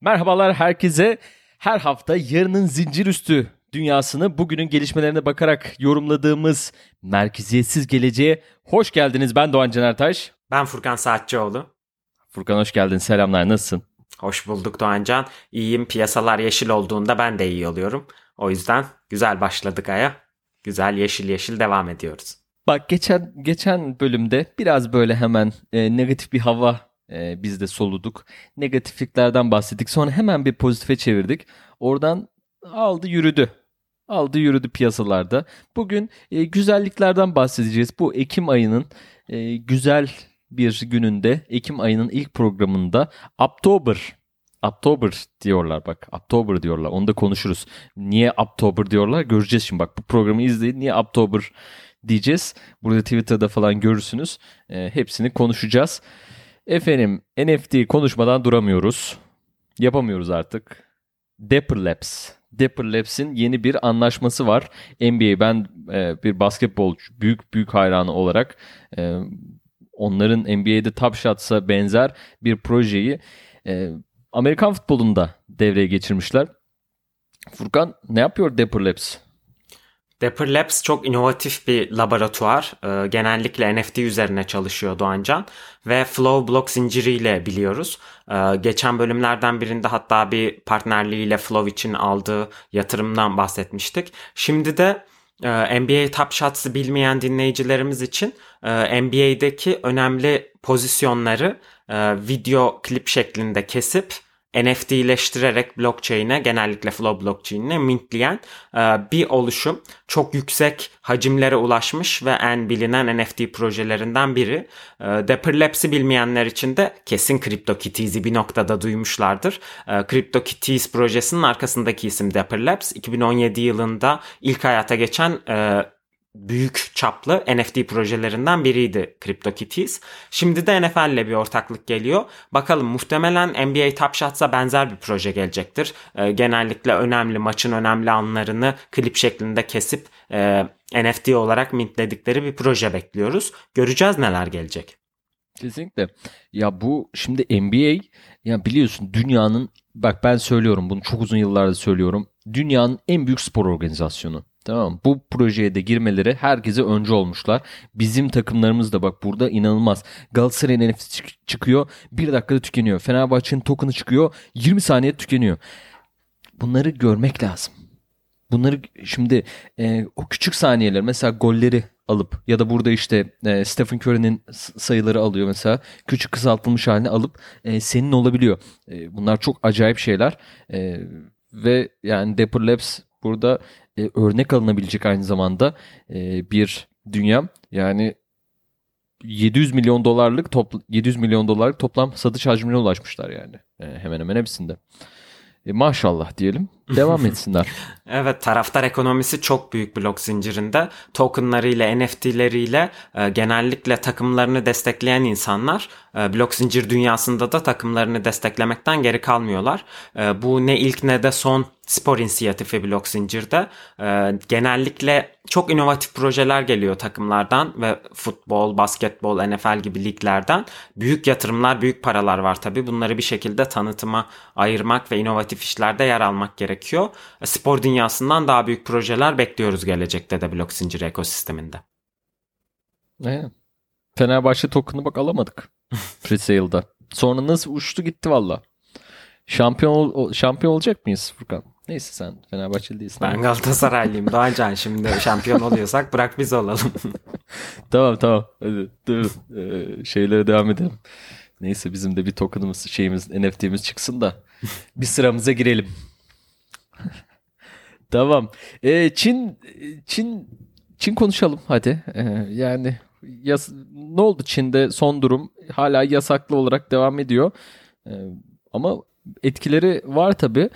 Merhabalar herkese. Her hafta yarının zincir üstü dünyasını bugünün gelişmelerine bakarak yorumladığımız merkeziyetsiz geleceğe hoş geldiniz. Ben Doğan Caner Taş. Ben Furkan Saatçioğlu. Furkan hoş geldin. Selamlar. Nasılsın? Hoş bulduk Doğancan. İyiyim. Piyasalar yeşil olduğunda ben de iyi oluyorum. O yüzden güzel başladık aya. Güzel yeşil yeşil devam ediyoruz. Bak geçen geçen bölümde biraz böyle hemen e, negatif bir hava e, biz de soluduk. Negatifliklerden bahsettik. Sonra hemen bir pozitife çevirdik. Oradan aldı yürüdü. Aldı yürüdü piyasalarda. Bugün e, güzelliklerden bahsedeceğiz. Bu Ekim ayının e, güzel bir gününde Ekim ayının ilk programında October October diyorlar bak. October diyorlar. Onu da konuşuruz. Niye October diyorlar? Göreceğiz şimdi bak. Bu programı izleyin. Niye October diyeceğiz. Burada Twitter'da falan görürsünüz. E, hepsini konuşacağız. Efendim NFT konuşmadan duramıyoruz. Yapamıyoruz artık. Dapper Labs. Dapper Labs'in yeni bir anlaşması var. NBA ben e, bir basketbol büyük büyük hayranı olarak e, onların NBA'de Top Shots'a benzer bir projeyi e, Amerikan futbolunda devreye geçirmişler. Furkan ne yapıyor Dapper Labs? Dapper Labs çok inovatif bir laboratuvar. Ee, genellikle NFT üzerine çalışıyor Doğancan ve Flow blok zinciriyle biliyoruz. Ee, geçen bölümlerden birinde hatta bir partnerliğiyle Flow için aldığı yatırımdan bahsetmiştik. Şimdi de e, NBA Top Shots'ı bilmeyen dinleyicilerimiz için e, NBA'deki önemli pozisyonları e, video klip şeklinde kesip NFT'leştirerek blockchain'e genellikle Flow blockchain'ine mintleyen e, bir oluşum. Çok yüksek hacimlere ulaşmış ve en bilinen NFT projelerinden biri. E, Dapper Labs'i bilmeyenler için de kesin CryptoKitties'i bir noktada duymuşlardır. E, CryptoKitties projesinin arkasındaki isim Dapper Labs. 2017 yılında ilk hayata geçen büyük çaplı NFT projelerinden biriydi CryptoKitties. Şimdi de NFL ile bir ortaklık geliyor. Bakalım muhtemelen NBA Top Shots'a benzer bir proje gelecektir. E, genellikle önemli maçın önemli anlarını klip şeklinde kesip e, NFT olarak mintledikleri bir proje bekliyoruz. Göreceğiz neler gelecek. Kesinlikle. Ya bu şimdi NBA ya biliyorsun dünyanın bak ben söylüyorum bunu çok uzun yıllardır söylüyorum. Dünyanın en büyük spor organizasyonu. Tamam Bu projeye de girmeleri herkese önce olmuşlar. Bizim takımlarımız da bak burada inanılmaz. Galatasaray'ın NFC çıkıyor. Bir dakikada tükeniyor. Fenerbahçe'nin token'ı çıkıyor. 20 saniye tükeniyor. Bunları görmek lazım. Bunları şimdi e, o küçük saniyeler mesela golleri alıp ya da burada işte e, Stephen Curry'nin sayıları alıyor mesela küçük kısaltılmış halini alıp e, senin olabiliyor. E, bunlar çok acayip şeyler. E, ve yani Dapper Labs burada e, örnek alınabilecek aynı zamanda e, bir dünya. Yani 700 milyon dolarlık topl 700 milyon dolarlık toplam satış hacmine ulaşmışlar yani. E, hemen hemen hepsinde. E, maşallah diyelim. Devam etsinler. evet taraftar ekonomisi çok büyük blok zincirinde. Tokenlarıyla, NFT'leriyle e, genellikle takımlarını destekleyen insanlar e, blok zincir dünyasında da takımlarını desteklemekten geri kalmıyorlar. E, bu ne ilk ne de son spor inisiyatifi blok zincirde. E, genellikle çok inovatif projeler geliyor takımlardan ve futbol, basketbol, NFL gibi liglerden. Büyük yatırımlar, büyük paralar var tabii. Bunları bir şekilde tanıtıma ayırmak ve inovatif işlerde yer almak gerekiyor. Spor dünyasından daha büyük projeler bekliyoruz gelecekte de blok zincir ekosisteminde. Aynen. Fenerbahçe token'ı bak alamadık. Presale'da. Sonra nasıl uçtu gitti valla. Şampiyon şampiyon olacak mıyız Furkan? Neyse sen Fenerbahçeli değilsin. Ben Galatasaraylıyım. Daha önce şimdi şampiyon oluyorsak bırak biz olalım. tamam tamam. Hadi dur. Ee, şeylere devam edelim. Neyse bizim de bir token'ımız şeyimiz NFT'miz çıksın da bir sıramıza girelim. tamam. Ee, Çin Çin Çin konuşalım hadi. Ee, yani yas ne oldu Çin'de son durum hala yasaklı olarak devam ediyor. Ee, ama etkileri var tabi.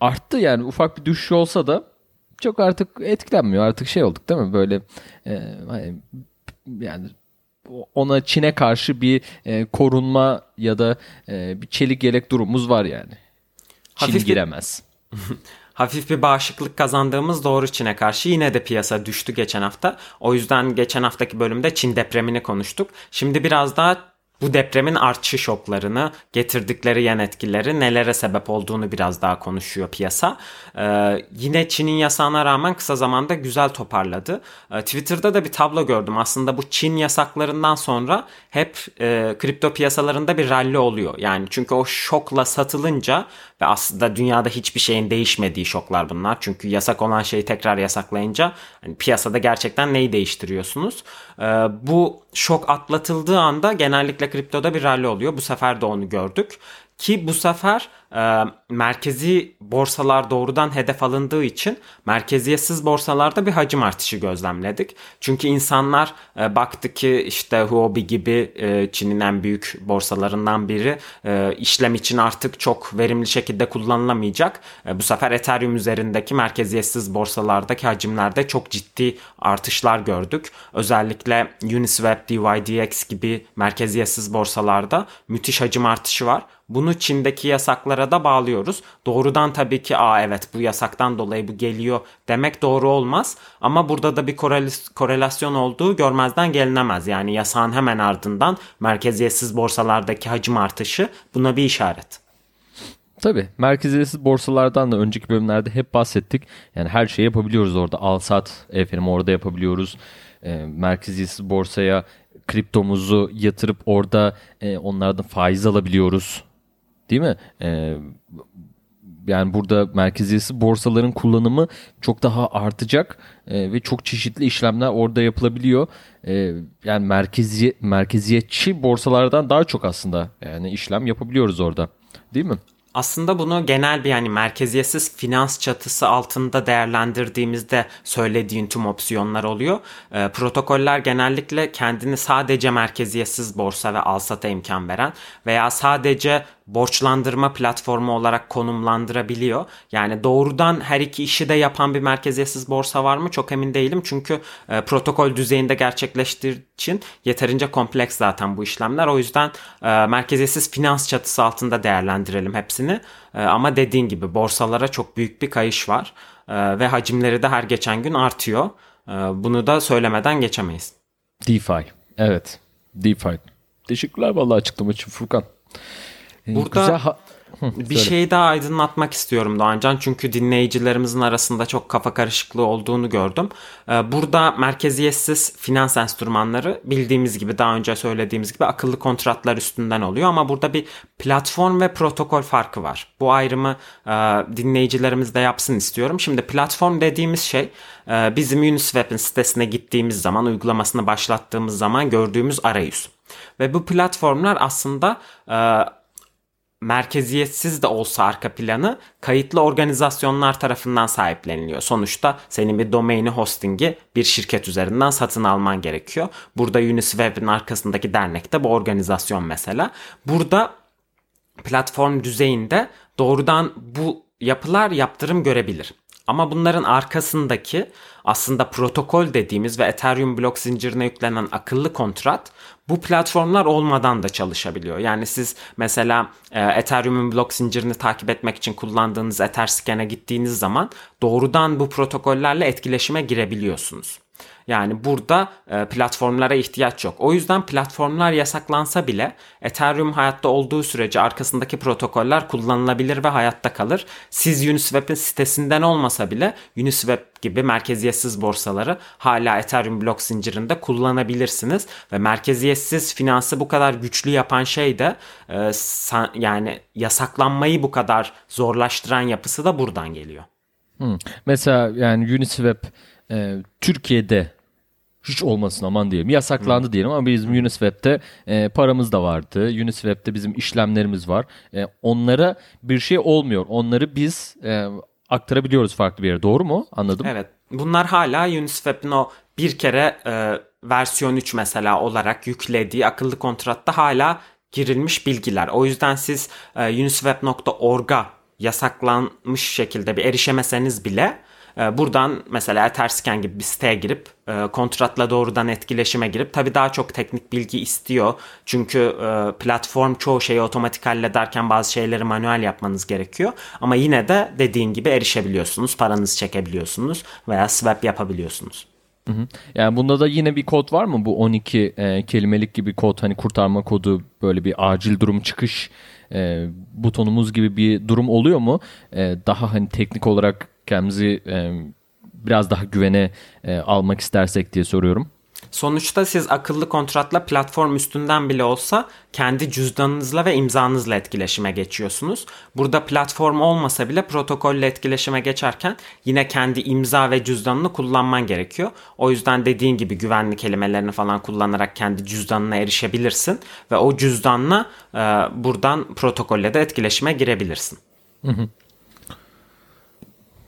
Arttı yani ufak bir düşüş olsa da çok artık etkilenmiyor. Artık şey olduk değil mi? Böyle e, hani yani ona Çin'e karşı bir e, korunma ya da e, bir çelik yelek durumumuz var yani. Çin Hafif giremez. hafif bir bağışıklık kazandığımız doğru Çin'e karşı yine de piyasa düştü geçen hafta. O yüzden geçen haftaki bölümde Çin depremini konuştuk. Şimdi biraz daha bu depremin artçı şoklarını, getirdikleri yan etkileri, nelere sebep olduğunu biraz daha konuşuyor piyasa. Ee, yine Çin'in yasağına rağmen kısa zamanda güzel toparladı. Ee, Twitter'da da bir tablo gördüm. Aslında bu Çin yasaklarından sonra hep e, kripto piyasalarında bir rally oluyor. Yani çünkü o şokla satılınca ve aslında dünyada hiçbir şeyin değişmediği şoklar bunlar. Çünkü yasak olan şeyi tekrar yasaklayınca hani piyasada gerçekten neyi değiştiriyorsunuz? Ee, bu şok atlatıldığı anda genellikle kriptoda bir rally oluyor. Bu sefer de onu gördük. Ki bu sefer e, merkezi borsalar doğrudan hedef alındığı için merkeziyetsiz borsalarda bir hacim artışı gözlemledik. Çünkü insanlar e, baktı ki işte Huobi gibi e, Çin'in en büyük borsalarından biri e, işlem için artık çok verimli şekilde kullanılamayacak. E, bu sefer Ethereum üzerindeki merkeziyetsiz borsalardaki hacimlerde çok ciddi artışlar gördük. Özellikle Uniswap, DYDX gibi merkeziyetsiz borsalarda müthiş hacim artışı var. Bunu Çin'deki yasaklara da bağlıyoruz. Doğrudan tabii ki aa evet bu yasaktan dolayı bu geliyor demek doğru olmaz. Ama burada da bir korelasyon olduğu görmezden gelinemez. Yani yasağın hemen ardından merkeziyetsiz borsalardaki hacim artışı buna bir işaret. Tabii merkeziyetsiz borsalardan da önceki bölümlerde hep bahsettik. Yani her şeyi yapabiliyoruz orada. Al sat efendim orada yapabiliyoruz. E, merkeziyetsiz borsaya kriptomuzu yatırıp orada e, onlardan faiz alabiliyoruz. Değil mi? Ee, yani burada merkeziyetsiz borsaların kullanımı çok daha artacak e, ve çok çeşitli işlemler orada yapılabiliyor. E, yani merkezi merkeziyetçi borsalardan daha çok aslında yani işlem yapabiliyoruz orada. Değil mi? Aslında bunu genel bir yani merkeziyetsiz finans çatısı altında değerlendirdiğimizde söylediğin tüm opsiyonlar oluyor. E, protokoller genellikle kendini sadece merkeziyetsiz borsa ve alsata imkan veren veya sadece borçlandırma platformu olarak konumlandırabiliyor. Yani doğrudan her iki işi de yapan bir merkeziyetsiz borsa var mı çok emin değilim. Çünkü e, protokol düzeyinde gerçekleştiği için yeterince kompleks zaten bu işlemler. O yüzden e, merkeziyetsiz finans çatısı altında değerlendirelim hepsini. E, ama dediğin gibi borsalara çok büyük bir kayış var e, ve hacimleri de her geçen gün artıyor. E, bunu da söylemeden geçemeyiz. DeFi. Evet. DeFi. Teşekkürler vallahi açıklama için Furkan. Ee, Burada Güzel ha- bir şey daha aydınlatmak istiyorum Doğancan çünkü dinleyicilerimizin arasında çok kafa karışıklığı olduğunu gördüm. Ee, burada merkeziyetsiz finans enstrümanları bildiğimiz gibi daha önce söylediğimiz gibi akıllı kontratlar üstünden oluyor ama burada bir platform ve protokol farkı var. Bu ayrımı e, dinleyicilerimiz de yapsın istiyorum. Şimdi platform dediğimiz şey e, bizim Uniswap'in sitesine gittiğimiz zaman uygulamasını başlattığımız zaman gördüğümüz arayüz. Ve bu platformlar aslında e, merkeziyetsiz de olsa arka planı kayıtlı organizasyonlar tarafından sahipleniliyor. Sonuçta senin bir domaini hostingi bir şirket üzerinden satın alman gerekiyor. Burada Unisweb'in arkasındaki dernek de bu organizasyon mesela. Burada platform düzeyinde doğrudan bu yapılar yaptırım görebilir. Ama bunların arkasındaki aslında protokol dediğimiz ve Ethereum blok zincirine yüklenen akıllı kontrat bu platformlar olmadan da çalışabiliyor. Yani siz mesela e, Ethereum'un blok zincirini takip etmek için kullandığınız Etherscan'e gittiğiniz zaman doğrudan bu protokollerle etkileşime girebiliyorsunuz. Yani burada e, platformlara ihtiyaç yok. O yüzden platformlar yasaklansa bile Ethereum hayatta olduğu sürece arkasındaki protokoller kullanılabilir ve hayatta kalır. Siz Uniswap'in sitesinden olmasa bile Uniswap gibi merkeziyetsiz borsaları hala Ethereum blok zincirinde kullanabilirsiniz ve merkeziyetsiz finansı bu kadar güçlü yapan şey de e, yani yasaklanmayı bu kadar zorlaştıran yapısı da buradan geliyor. Hmm. Mesela yani Uniswap e, Türkiye'de hiç olmasın aman diyelim. Yasaklandı Hı. diyelim ama bizim Uniswap'te e, paramız da vardı. Uniswap'te bizim işlemlerimiz var. E, onlara bir şey olmuyor. Onları biz e, aktarabiliyoruz farklı bir yere. Doğru mu? Anladım. Evet. Bunlar hala Uniswap'in o bir kere e, versiyon 3 mesela olarak yüklediği akıllı kontratta hala girilmiş bilgiler. O yüzden siz e, uniswap.org'a yasaklanmış şekilde bir erişemeseniz bile e, buradan mesela Etherscan gibi bir siteye girip e, kontratla doğrudan etkileşime girip tabi daha çok teknik bilgi istiyor. Çünkü e, platform çoğu şeyi otomatik hallederken bazı şeyleri manuel yapmanız gerekiyor. Ama yine de dediğin gibi erişebiliyorsunuz, paranızı çekebiliyorsunuz veya swap yapabiliyorsunuz. Hı hı. Yani bunda da yine bir kod var mı? Bu 12 e, kelimelik gibi kod hani kurtarma kodu böyle bir acil durum çıkış e, butonumuz gibi bir durum oluyor mu? E, daha hani teknik olarak kendimizi e, biraz daha güvene e, almak istersek diye soruyorum. Sonuçta siz akıllı kontratla platform üstünden bile olsa kendi cüzdanınızla ve imzanızla etkileşime geçiyorsunuz. Burada platform olmasa bile protokolle etkileşime geçerken yine kendi imza ve cüzdanını kullanman gerekiyor. O yüzden dediğin gibi güvenli kelimelerini falan kullanarak kendi cüzdanına erişebilirsin ve o cüzdanla e, buradan protokolle de etkileşime girebilirsin. Hı hı.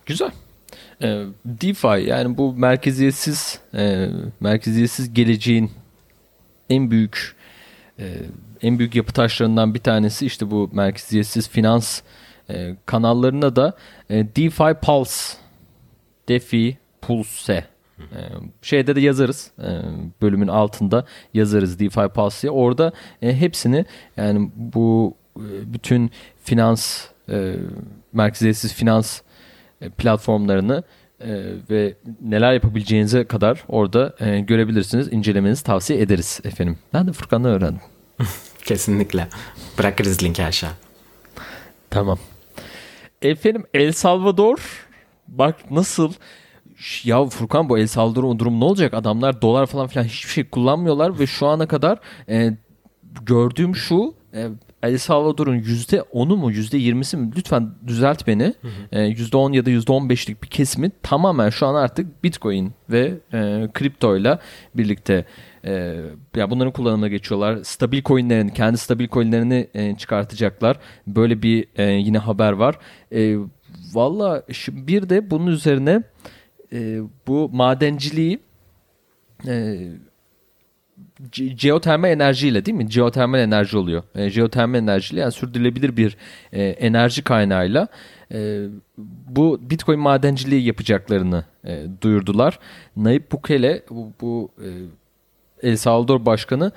Güzel. E, DeFi yani bu merkeziyetsiz e, merkeziyetsiz geleceğin en büyük e, en büyük yapı taşlarından bir tanesi işte bu merkeziyetsiz finans e, kanallarına da e, DeFi Pulse DeFi Pulse e, şeyde de yazarız e, bölümün altında yazarız DeFi Pulse'ye orada e, hepsini yani bu e, bütün finans e, merkeziyetsiz finans e, platformlarını e, ve neler yapabileceğinize kadar orada e, görebilirsiniz. İncelemenizi tavsiye ederiz efendim. Ben de Furkan'dan öğrendim. Kesinlikle. Bırakırız linki aşağı. Tamam. Efendim El Salvador bak nasıl ya Furkan bu El Salvador'un durum ne olacak? Adamlar dolar falan filan hiçbir şey kullanmıyorlar ve şu ana kadar e, gördüğüm şu e, El Salvador'un %10'u mu %20'si mi lütfen düzelt beni. Hı hı. E, %10 ya da %15'lik bir kesimi tamamen şu an artık Bitcoin ve e, kripto ile birlikte e, ya bunların kullanımına geçiyorlar. Stabil coinlerin kendi stabil coinlerini e, çıkartacaklar. Böyle bir e, yine haber var. E, Valla bir de bunun üzerine e, bu madenciliği e, jeotermal enerjiyle değil mi? Jeotermal enerji oluyor. E, jeotermal enerjiyle yani sürdürülebilir bir e, enerji kaynağıyla e, bu Bitcoin madenciliği yapacaklarını e, duyurdular. Nayib Bukele bu, bu e, El Salvador Başkanı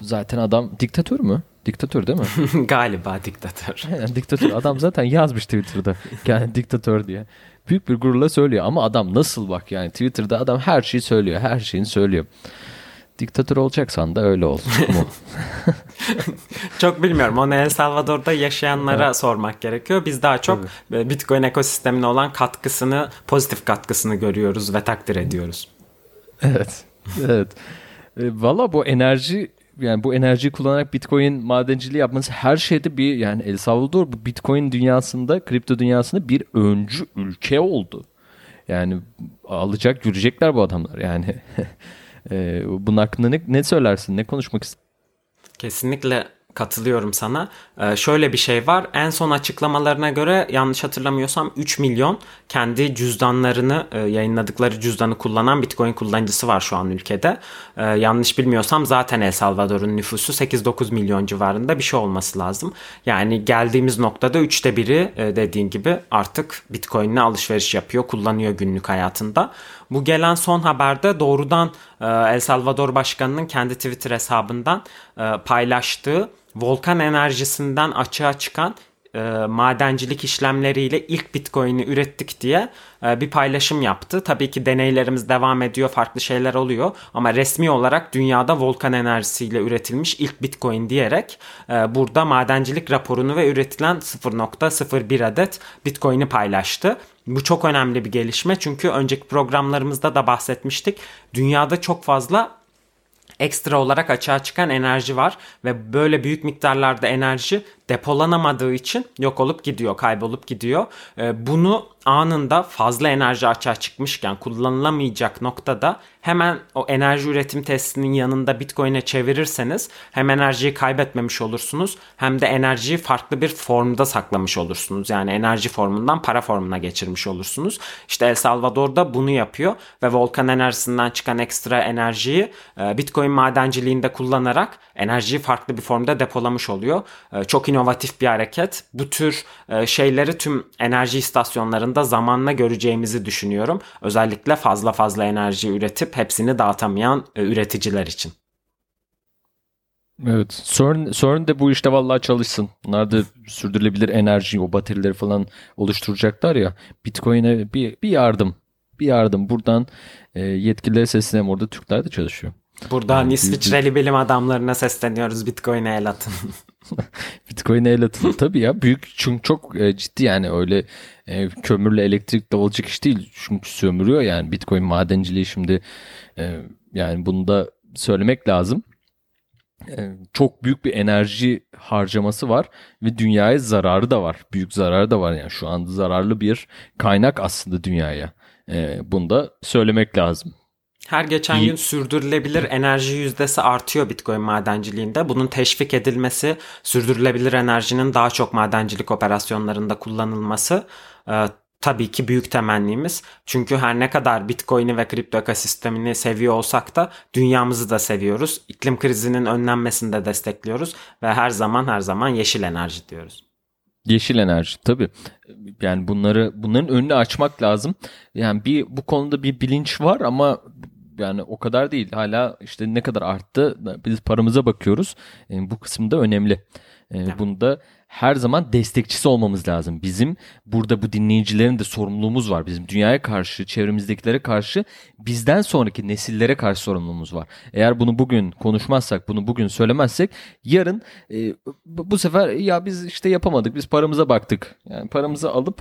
zaten adam diktatör mü? Diktatör değil mi? Galiba diktatör. Yani diktatör. Adam zaten yazmış Twitter'da. Yani diktatör diye. Büyük bir gururla söylüyor ama adam nasıl bak yani Twitter'da adam her şeyi söylüyor. Her şeyini söylüyor. Diktatör olacaksan da öyle ol. çok bilmiyorum. Onu El Salvador'da yaşayanlara evet. sormak gerekiyor. Biz daha çok evet. Bitcoin ekosistemine olan katkısını, pozitif katkısını görüyoruz ve takdir ediyoruz. Evet. Evet. E, Valla bu enerji yani bu enerjiyi kullanarak Bitcoin madenciliği yapması her şeyde bir yani El Salvador bu Bitcoin dünyasında, kripto dünyasında bir öncü ülke oldu. Yani alacak, görecekler bu adamlar yani. E, bunun hakkında ne, ne söylersin? Ne konuşmak istersin? Kesinlikle katılıyorum sana. Ee, şöyle bir şey var. En son açıklamalarına göre yanlış hatırlamıyorsam 3 milyon kendi cüzdanlarını e, yayınladıkları cüzdanı kullanan Bitcoin kullanıcısı var şu an ülkede. Ee, yanlış bilmiyorsam zaten El Salvador'un nüfusu 8-9 milyon civarında bir şey olması lazım. Yani geldiğimiz noktada üçte biri e, dediğin gibi artık Bitcoin'le alışveriş yapıyor, kullanıyor günlük hayatında. Bu gelen son haberde doğrudan e, El Salvador Başkanı'nın kendi Twitter hesabından e, paylaştığı volkan enerjisinden açığa çıkan e, madencilik işlemleriyle ilk Bitcoin'i ürettik diye e, bir paylaşım yaptı. Tabii ki deneylerimiz devam ediyor, farklı şeyler oluyor ama resmi olarak dünyada volkan enerjisiyle üretilmiş ilk Bitcoin diyerek e, burada madencilik raporunu ve üretilen 0.01 adet Bitcoin'i paylaştı. Bu çok önemli bir gelişme çünkü önceki programlarımızda da bahsetmiştik. Dünyada çok fazla ekstra olarak açığa çıkan enerji var ve böyle büyük miktarlarda enerji depolanamadığı için yok olup gidiyor, kaybolup gidiyor. Ee, bunu anında fazla enerji açığa çıkmışken kullanılamayacak noktada hemen o enerji üretim testinin yanında Bitcoin'e çevirirseniz hem enerjiyi kaybetmemiş olursunuz hem de enerjiyi farklı bir formda saklamış olursunuz. Yani enerji formundan para formuna geçirmiş olursunuz. İşte El Salvador'da bunu yapıyor ve volkan enerjisinden çıkan ekstra enerjiyi e, Bitcoin madenciliğinde kullanarak enerjiyi farklı bir formda depolamış oluyor. E, çok inovatif bir hareket. Bu tür e, şeyleri tüm enerji istasyonlarında zamanla göreceğimizi düşünüyorum. Özellikle fazla fazla enerji üretip hepsini dağıtamayan üreticiler için. Evet. CERN, CERN de bu işte vallahi çalışsın. Bunlar da sürdürülebilir enerji, o baterileri falan oluşturacaklar ya. Bitcoin'e bir, bir yardım. Bir yardım. Buradan e, yetkililere seslenelim. Orada Türkler de çalışıyor. Buradan yani İsviçreli bilim adamlarına sesleniyoruz. Bitcoin'e el atın. Bitcoin'e el atın. Tabii ya büyük çünkü çok e, ciddi yani öyle e, kömürle elektrikle olacak iş değil. Çünkü sömürüyor yani Bitcoin madenciliği şimdi e, yani bunu da söylemek lazım. Çok büyük bir enerji harcaması var ve dünyaya zararı da var. Büyük zararı da var yani şu anda zararlı bir kaynak aslında dünyaya. E, bunu da söylemek lazım. Her geçen gün sürdürülebilir enerji yüzdesi artıyor Bitcoin madenciliğinde. Bunun teşvik edilmesi, sürdürülebilir enerjinin daha çok madencilik operasyonlarında kullanılması e, tabii ki büyük temennimiz. Çünkü her ne kadar Bitcoin'i ve kripto ekosistemini seviyor olsak da dünyamızı da seviyoruz. İklim krizinin önlenmesini de destekliyoruz ve her zaman her zaman yeşil enerji diyoruz. Yeşil enerji tabii. Yani bunları bunların önünü açmak lazım. Yani bir bu konuda bir bilinç var ama yani o kadar değil. Hala işte ne kadar arttı biz paramıza bakıyoruz. Yani bu kısımda önemli. Yani bunda her zaman destekçisi olmamız lazım. Bizim burada bu dinleyicilerin de sorumluluğumuz var. Bizim dünyaya karşı, çevremizdekilere karşı, bizden sonraki nesillere karşı sorumluluğumuz var. Eğer bunu bugün konuşmazsak, bunu bugün söylemezsek yarın e, bu sefer ya biz işte yapamadık, biz paramıza baktık. Yani paramızı alıp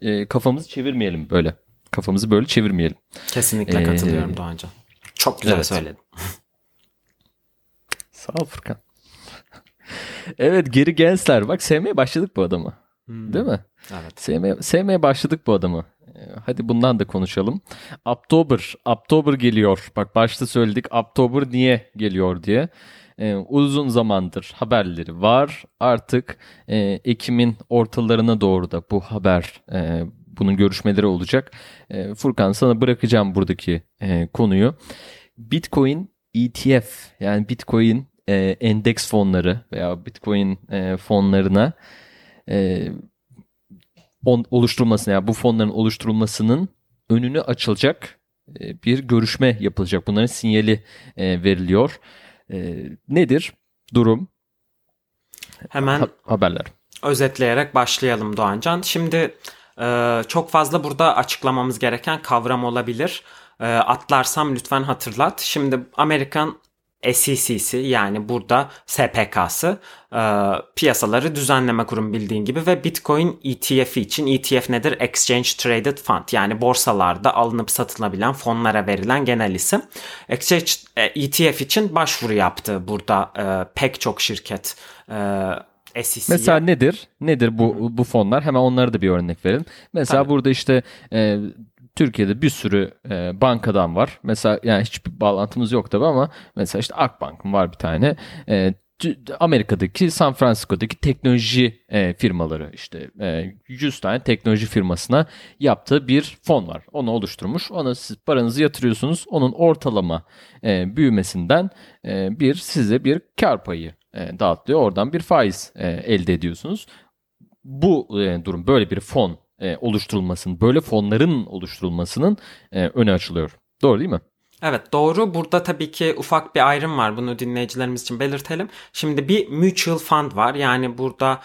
e, kafamızı çevirmeyelim böyle. Kafamızı böyle çevirmeyelim. Kesinlikle katılıyorum ee, Doğancan. Çok güzel evet. söyledin. Sağ ol Furkan. evet geri Gensler. Bak sevmeye başladık bu adamı. Hmm. Değil mi? Evet. Sevmeye, sevmeye başladık bu adamı. Ee, hadi bundan da konuşalım. Oktober. Oktober geliyor. Bak başta söyledik Oktober niye geliyor diye. Ee, uzun zamandır haberleri var. Artık e, Ekim'in ortalarına doğru da bu haber e, bunun görüşmeleri olacak. E, Furkan sana bırakacağım buradaki e, konuyu. Bitcoin ETF yani Bitcoin e, endeks fonları veya Bitcoin e, fonlarına e, on, oluşturulmasına yani bu fonların oluşturulmasının önünü açılacak e, bir görüşme yapılacak. Bunların sinyali e, veriliyor. E, nedir durum? Hemen ha- haberler. Özetleyerek başlayalım Doğancan. Şimdi ee, çok fazla burada açıklamamız gereken kavram olabilir. Ee, atlarsam lütfen hatırlat. Şimdi Amerikan SEC'si yani burada SPK'sı e, piyasaları düzenleme kurum bildiğin gibi ve Bitcoin ETF için ETF nedir? Exchange Traded Fund yani borsalarda alınıp satılabilen fonlara verilen genel isim. Exchange ETF için başvuru yaptı burada e, pek çok şirket. E, SEC'ye. Mesela nedir? Nedir bu bu fonlar? Hemen onlara da bir örnek verin. Mesela Tabii. burada işte e, Türkiye'de bir sürü e, bankadan var. Mesela yani hiçbir bağlantımız yok tabii ama mesela işte Akbank'ın var bir tane. E, Amerika'daki San Francisco'daki teknoloji e, firmaları işte e, 100 tane teknoloji firmasına yaptığı bir fon var. Onu oluşturmuş. Ona siz paranızı yatırıyorsunuz. Onun ortalama e, büyümesinden e, bir size bir kar payı e, dağıtılıyor. Oradan bir faiz e, elde ediyorsunuz. Bu e, durum böyle bir fon oluşturulmasının, böyle fonların oluşturulmasının e, açılıyor. Doğru değil mi? Evet doğru. Burada tabii ki ufak bir ayrım var. Bunu dinleyicilerimiz için belirtelim. Şimdi bir mutual fund var. Yani burada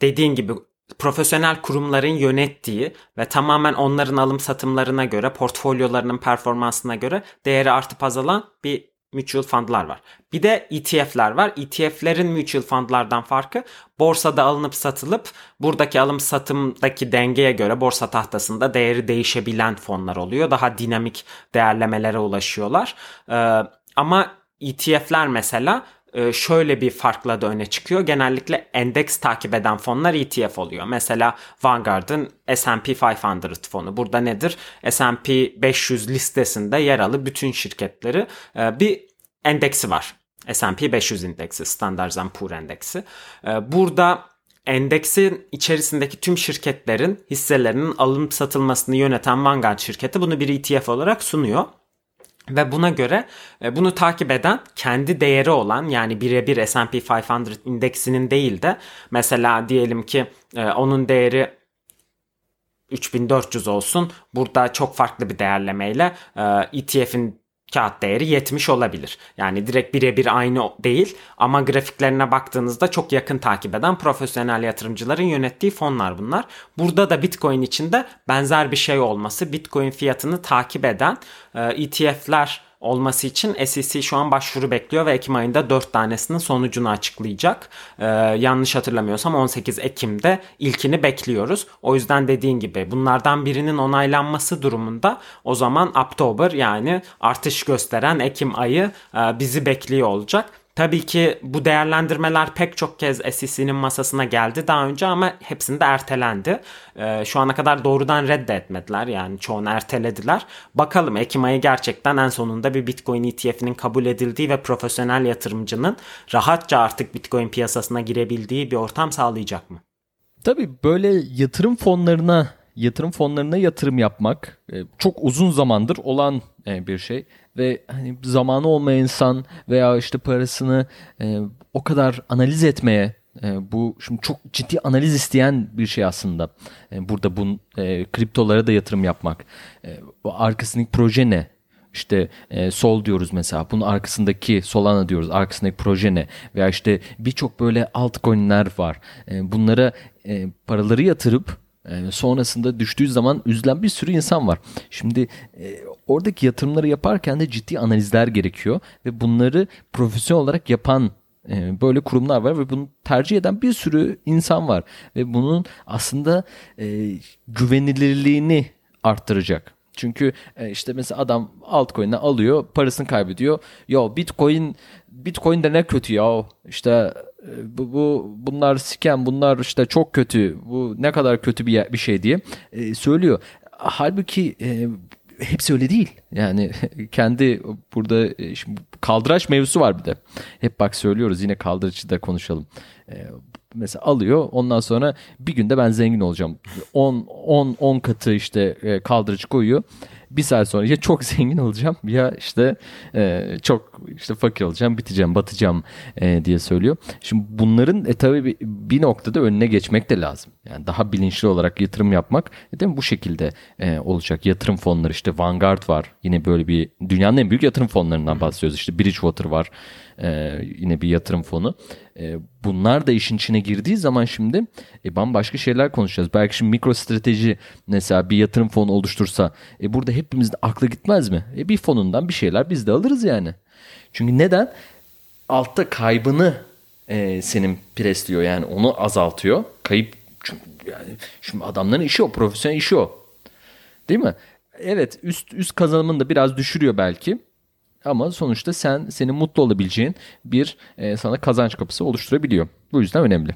dediğin gibi profesyonel kurumların yönettiği ve tamamen onların alım satımlarına göre, portfolyolarının performansına göre değeri artıp azalan bir mutual fundlar var. Bir de ETF'ler var. ETF'lerin mutual fundlardan farkı borsada alınıp satılıp buradaki alım satımdaki dengeye göre borsa tahtasında değeri değişebilen fonlar oluyor. Daha dinamik değerlemelere ulaşıyorlar. Ee, ama ETF'ler mesela şöyle bir farkla da öne çıkıyor. Genellikle endeks takip eden fonlar ETF oluyor. Mesela Vanguard'ın S&P 500 fonu. Burada nedir? S&P 500 listesinde yer alı bütün şirketleri e, bir endeksi var. S&P 500 indeksi, Standard Poor endeksi. E, burada endeksin içerisindeki tüm şirketlerin hisselerinin alım satılmasını yöneten Vanguard şirketi bunu bir ETF olarak sunuyor. Ve buna göre e, bunu takip eden kendi değeri olan yani birebir S&P 500 indeksinin değil de mesela diyelim ki e, onun değeri 3400 olsun. Burada çok farklı bir değerlemeyle ETF'in kağıt değeri 70 olabilir. Yani direkt birebir aynı değil ama grafiklerine baktığınızda çok yakın takip eden profesyonel yatırımcıların yönettiği fonlar bunlar. Burada da Bitcoin içinde benzer bir şey olması, Bitcoin fiyatını takip eden ETF'ler olması için SEC şu an başvuru bekliyor ve Ekim ayında 4 tanesinin sonucunu açıklayacak. Ee, yanlış hatırlamıyorsam 18 Ekim'de ilkini bekliyoruz. O yüzden dediğin gibi bunlardan birinin onaylanması durumunda o zaman October yani artış gösteren Ekim ayı e, bizi bekliyor olacak. Tabii ki bu değerlendirmeler pek çok kez SEC'nin masasına geldi daha önce ama hepsinde ertelendi. Ee, şu ana kadar doğrudan reddetmediler yani çoğunu ertelediler. Bakalım Ekim ayı gerçekten en sonunda bir Bitcoin ETF'inin kabul edildiği ve profesyonel yatırımcının rahatça artık Bitcoin piyasasına girebildiği bir ortam sağlayacak mı? Tabii böyle yatırım fonlarına yatırım fonlarına yatırım yapmak e, çok uzun zamandır olan e, bir şey ve hani zamanı olmayan insan veya işte parasını e, o kadar analiz etmeye bu şimdi çok ciddi analiz isteyen bir şey aslında. burada bu kriptolara da yatırım yapmak. arkasındaki proje ne? İşte e, sol diyoruz mesela. Bunun arkasındaki Solana diyoruz. Arkasındaki proje ne? Veya işte birçok böyle altcoin'ler var. E, bunlara e, paraları yatırıp e, sonrasında düştüğü zaman üzülen bir sürü insan var. Şimdi e, oradaki yatırımları yaparken de ciddi analizler gerekiyor ve bunları profesyonel olarak yapan e, böyle kurumlar var ve bunu tercih eden bir sürü insan var ve bunun aslında e, güvenilirliğini arttıracak. Çünkü e, işte mesela adam altcoin'e alıyor, parasını kaybediyor. Yo Bitcoin Bitcoin de ne kötü ya. İşte bu, bu bunlar scam, bunlar işte çok kötü. Bu ne kadar kötü bir bir şey diye e, söylüyor. Halbuki e, hepsi öyle değil. Yani kendi burada e, şimdi kaldıraç mevzusu var bir de. Hep bak söylüyoruz yine kaldırıcı da konuşalım. E, mesela alıyor ondan sonra bir günde ben zengin olacağım. 10 10 10 katı işte e, kaldırıcı koyuyor bir saat sonra ya çok zengin olacağım ya işte e, çok işte fakir olacağım, biteceğim, batacağım e, diye söylüyor. Şimdi bunların e, tabii bir, bir noktada önüne geçmek de lazım. Yani daha bilinçli olarak yatırım yapmak e, değil mi? bu şekilde e, olacak. Yatırım fonları işte Vanguard var. Yine böyle bir dünyanın en büyük yatırım fonlarından bahsediyoruz. İşte Bridgewater var. E, yine bir yatırım fonu. E, bunlar da işin içine girdiği zaman şimdi e, bambaşka şeyler konuşacağız. Belki şimdi mikro strateji mesela bir yatırım fonu oluştursa e, burada hepimizin aklı gitmez mi? E, bir fonundan bir şeyler biz de alırız yani. Çünkü neden? Altta kaybını e, senin presliyor yani onu azaltıyor. Kayıp çünkü yani şimdi adamların işi o, profesyonel işi o. Değil mi? Evet üst üst kazanımını da biraz düşürüyor belki. Ama sonuçta sen senin mutlu olabileceğin bir e, sana kazanç kapısı oluşturabiliyor. Bu yüzden önemli.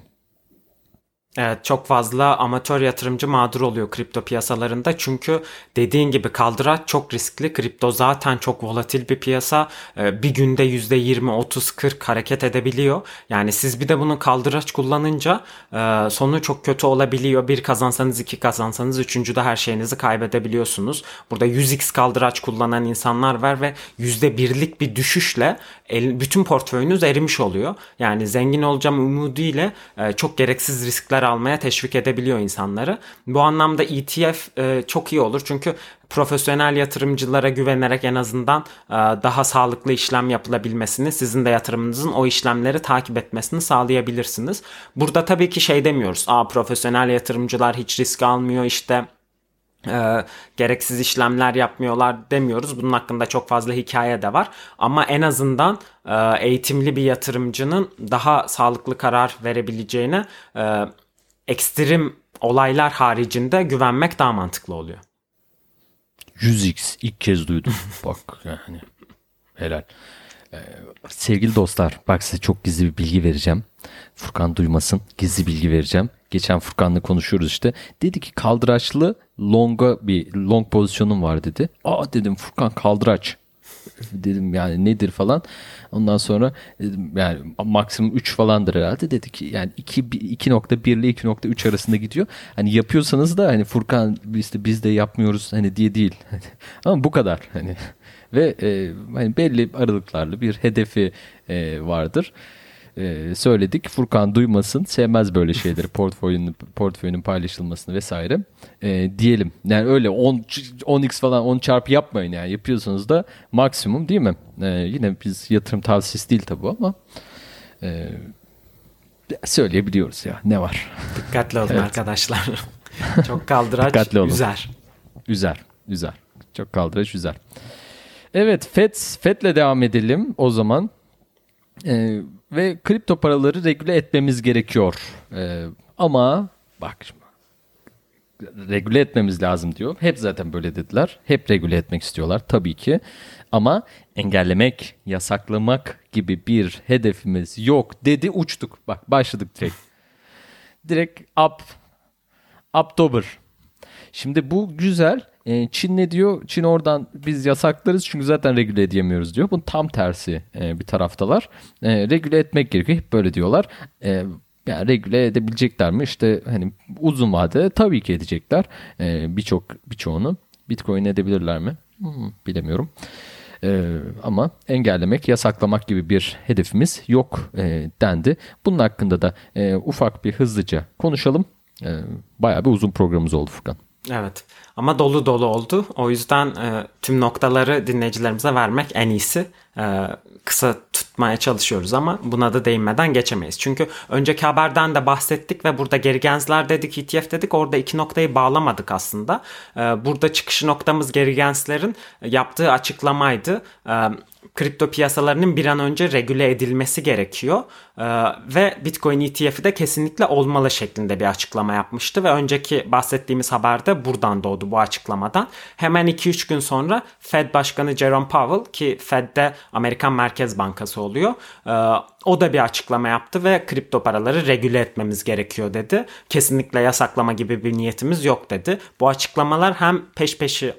Evet çok fazla amatör yatırımcı mağdur oluyor kripto piyasalarında. Çünkü dediğin gibi kaldıraç çok riskli. Kripto zaten çok volatil bir piyasa. Ee, bir günde %20, 30, 40 hareket edebiliyor. Yani siz bir de bunu kaldıraç kullanınca e, sonu çok kötü olabiliyor. Bir kazansanız iki kazansanız üçüncüde her şeyinizi kaybedebiliyorsunuz. Burada 100x kaldıraç kullanan insanlar var ve %1'lik bir düşüşle bütün portföyünüz erimiş oluyor. Yani zengin olacağım umuduyla e, çok gereksiz riskler almaya teşvik edebiliyor insanları. Bu anlamda ETF e, çok iyi olur çünkü profesyonel yatırımcılara güvenerek en azından e, daha sağlıklı işlem yapılabilmesini, sizin de yatırımınızın o işlemleri takip etmesini sağlayabilirsiniz. Burada tabii ki şey demiyoruz. Aa profesyonel yatırımcılar hiç risk almıyor işte e, gereksiz işlemler yapmıyorlar demiyoruz. Bunun hakkında çok fazla hikaye de var. Ama en azından e, eğitimli bir yatırımcının daha sağlıklı karar verebileceğine e, ekstrem olaylar haricinde güvenmek daha mantıklı oluyor. 100x ilk kez duydum. Bak yani helal. Sevgili dostlar bak size çok gizli bir bilgi vereceğim. Furkan duymasın gizli bilgi vereceğim. Geçen Furkan'la konuşuyoruz işte. Dedi ki kaldıraçlı longa bir long pozisyonum var dedi. Aa dedim Furkan kaldıraç. Dedim yani nedir falan. Ondan sonra yani maksimum 3 falandır herhalde. Dedi ki yani 2 2.1 ile 2.3 arasında gidiyor. Hani yapıyorsanız da hani Furkan işte biz de yapmıyoruz hani diye değil. Ama bu kadar hani ve e, hani belli aralıklarla bir hedefi e, vardır. E, söyledik. Furkan duymasın. Sevmez böyle şeyleri. portföyünün portföyünün paylaşılmasını vesaire. E, diyelim. Yani öyle 10 10x falan 10 çarpı yapmayın yani. Yapıyorsanız da maksimum değil mi? E, yine biz yatırım tavsiyesi değil tabi ama e, söyleyebiliyoruz ya. Ne var? Dikkatli olun evet. arkadaşlar. Çok kaldıraç Dikkatli olun. üzer. Üzer. Üzer. Çok kaldıraç üzer. Evet FED, FED'le devam edelim o zaman. Ee, ve kripto paraları regüle etmemiz gerekiyor. Ee, ama bak şimdi regüle etmemiz lazım diyor. Hep zaten böyle dediler. Hep regüle etmek istiyorlar tabii ki. Ama engellemek, yasaklamak gibi bir hedefimiz yok dedi uçtuk. Bak başladık direkt. direkt up, October. Şimdi bu güzel e, Çin ne diyor? Çin oradan biz yasaklarız çünkü zaten regüle edemiyoruz diyor. Bunun tam tersi e, bir taraftalar. E, regüle etmek gerekiyor. Böyle diyorlar. E, yani regüle edebilecekler mi? İşte hani uzun vadede tabii ki edecekler. E, Birçok birçoğunu. Bitcoin edebilirler mi? Hmm, bilemiyorum. Ee, ama engellemek, yasaklamak gibi bir hedefimiz yok e, dendi. Bunun hakkında da e, ufak bir hızlıca konuşalım. E, bayağı bir uzun programımız oldu Furkan. Evet ama dolu dolu oldu. O yüzden e, tüm noktaları dinleyicilerimize vermek en iyisi. E, kısa tutmaya çalışıyoruz ama buna da değinmeden geçemeyiz. Çünkü önceki haberden de bahsettik ve burada geri gensler dedik, ETF dedik. Orada iki noktayı bağlamadık aslında. E, burada çıkış noktamız geri genslerin yaptığı açıklamaydı. E, kripto piyasalarının bir an önce regüle edilmesi gerekiyor. Ee, ve Bitcoin ETF'i de kesinlikle olmalı şeklinde bir açıklama yapmıştı ve önceki bahsettiğimiz haberde buradan doğdu bu açıklamadan. Hemen 2-3 gün sonra Fed Başkanı Jerome Powell ki Fed'de Amerikan Merkez Bankası oluyor. E, o da bir açıklama yaptı ve kripto paraları regüle etmemiz gerekiyor dedi. Kesinlikle yasaklama gibi bir niyetimiz yok dedi. Bu açıklamalar hem peş peşi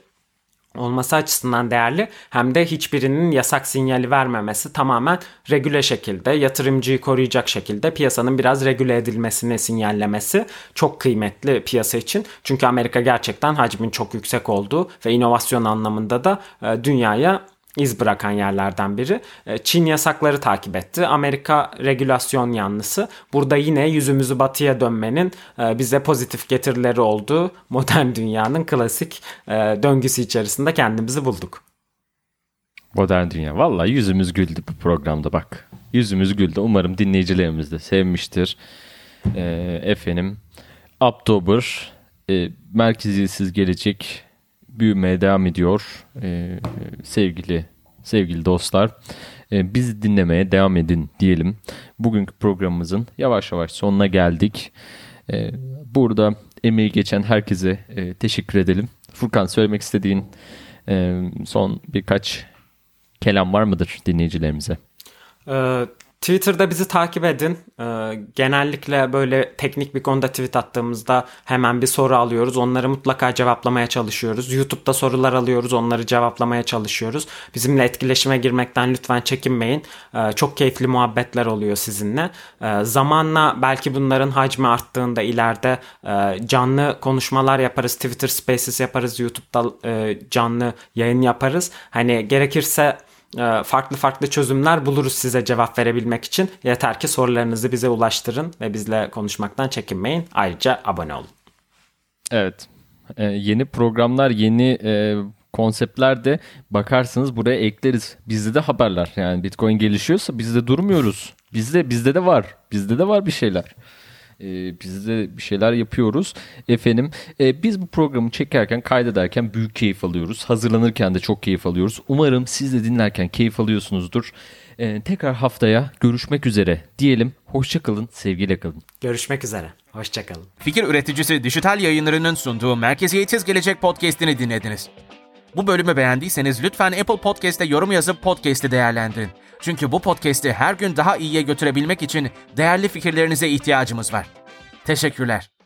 olması açısından değerli hem de hiçbirinin yasak sinyali vermemesi tamamen regüle şekilde yatırımcıyı koruyacak şekilde piyasanın biraz regüle edilmesini sinyallemesi çok kıymetli piyasa için. Çünkü Amerika gerçekten hacmin çok yüksek olduğu ve inovasyon anlamında da e, dünyaya iz bırakan yerlerden biri. E, Çin yasakları takip etti. Amerika regülasyon yanlısı. Burada yine yüzümüzü batıya dönmenin e, bize pozitif getirileri olduğu modern dünyanın klasik e, döngüsü içerisinde kendimizi bulduk. Modern dünya. Valla yüzümüz güldü bu programda bak. Yüzümüz güldü. Umarım dinleyicilerimiz de sevmiştir. E, efendim Oktober e, merkeziyetsiz gelecek büyümeye devam ediyor ee, sevgili sevgili dostlar. Ee, bizi dinlemeye devam edin diyelim. Bugünkü programımızın yavaş yavaş sonuna geldik. Ee, burada emeği geçen herkese e, teşekkür edelim. Furkan söylemek istediğin e, son birkaç kelam var mıdır dinleyicilerimize? Evet Twitter'da bizi takip edin. Ee, genellikle böyle teknik bir konuda tweet attığımızda hemen bir soru alıyoruz. Onları mutlaka cevaplamaya çalışıyoruz. YouTube'da sorular alıyoruz. Onları cevaplamaya çalışıyoruz. Bizimle etkileşime girmekten lütfen çekinmeyin. Ee, çok keyifli muhabbetler oluyor sizinle. Ee, zamanla belki bunların hacmi arttığında ileride e, canlı konuşmalar yaparız. Twitter Spaces yaparız. YouTube'da e, canlı yayın yaparız. Hani gerekirse farklı farklı çözümler buluruz size cevap verebilmek için. Yeter ki sorularınızı bize ulaştırın ve bizle konuşmaktan çekinmeyin. Ayrıca abone olun. Evet. Ee, yeni programlar, yeni e, konseptler de bakarsınız buraya ekleriz. Bizde de haberler. Yani Bitcoin gelişiyorsa biz de durmuyoruz. Bizde bizde de var. Bizde de var bir şeyler. E, biz de bir şeyler yapıyoruz. Efendim e, biz bu programı çekerken kaydederken büyük keyif alıyoruz. Hazırlanırken de çok keyif alıyoruz. Umarım siz de dinlerken keyif alıyorsunuzdur. E, tekrar haftaya görüşmek üzere diyelim. Hoşçakalın, sevgiyle kalın. Görüşmek üzere. Hoşçakalın. Fikir üreticisi Dijital Yayınları'nın sunduğu Merkeziyetsiz Gelecek podcast'ini dinlediniz. Bu bölümü beğendiyseniz lütfen Apple Podcast'te yorum yazıp podcast'i değerlendirin. Çünkü bu podcast'i her gün daha iyiye götürebilmek için değerli fikirlerinize ihtiyacımız var. Teşekkürler.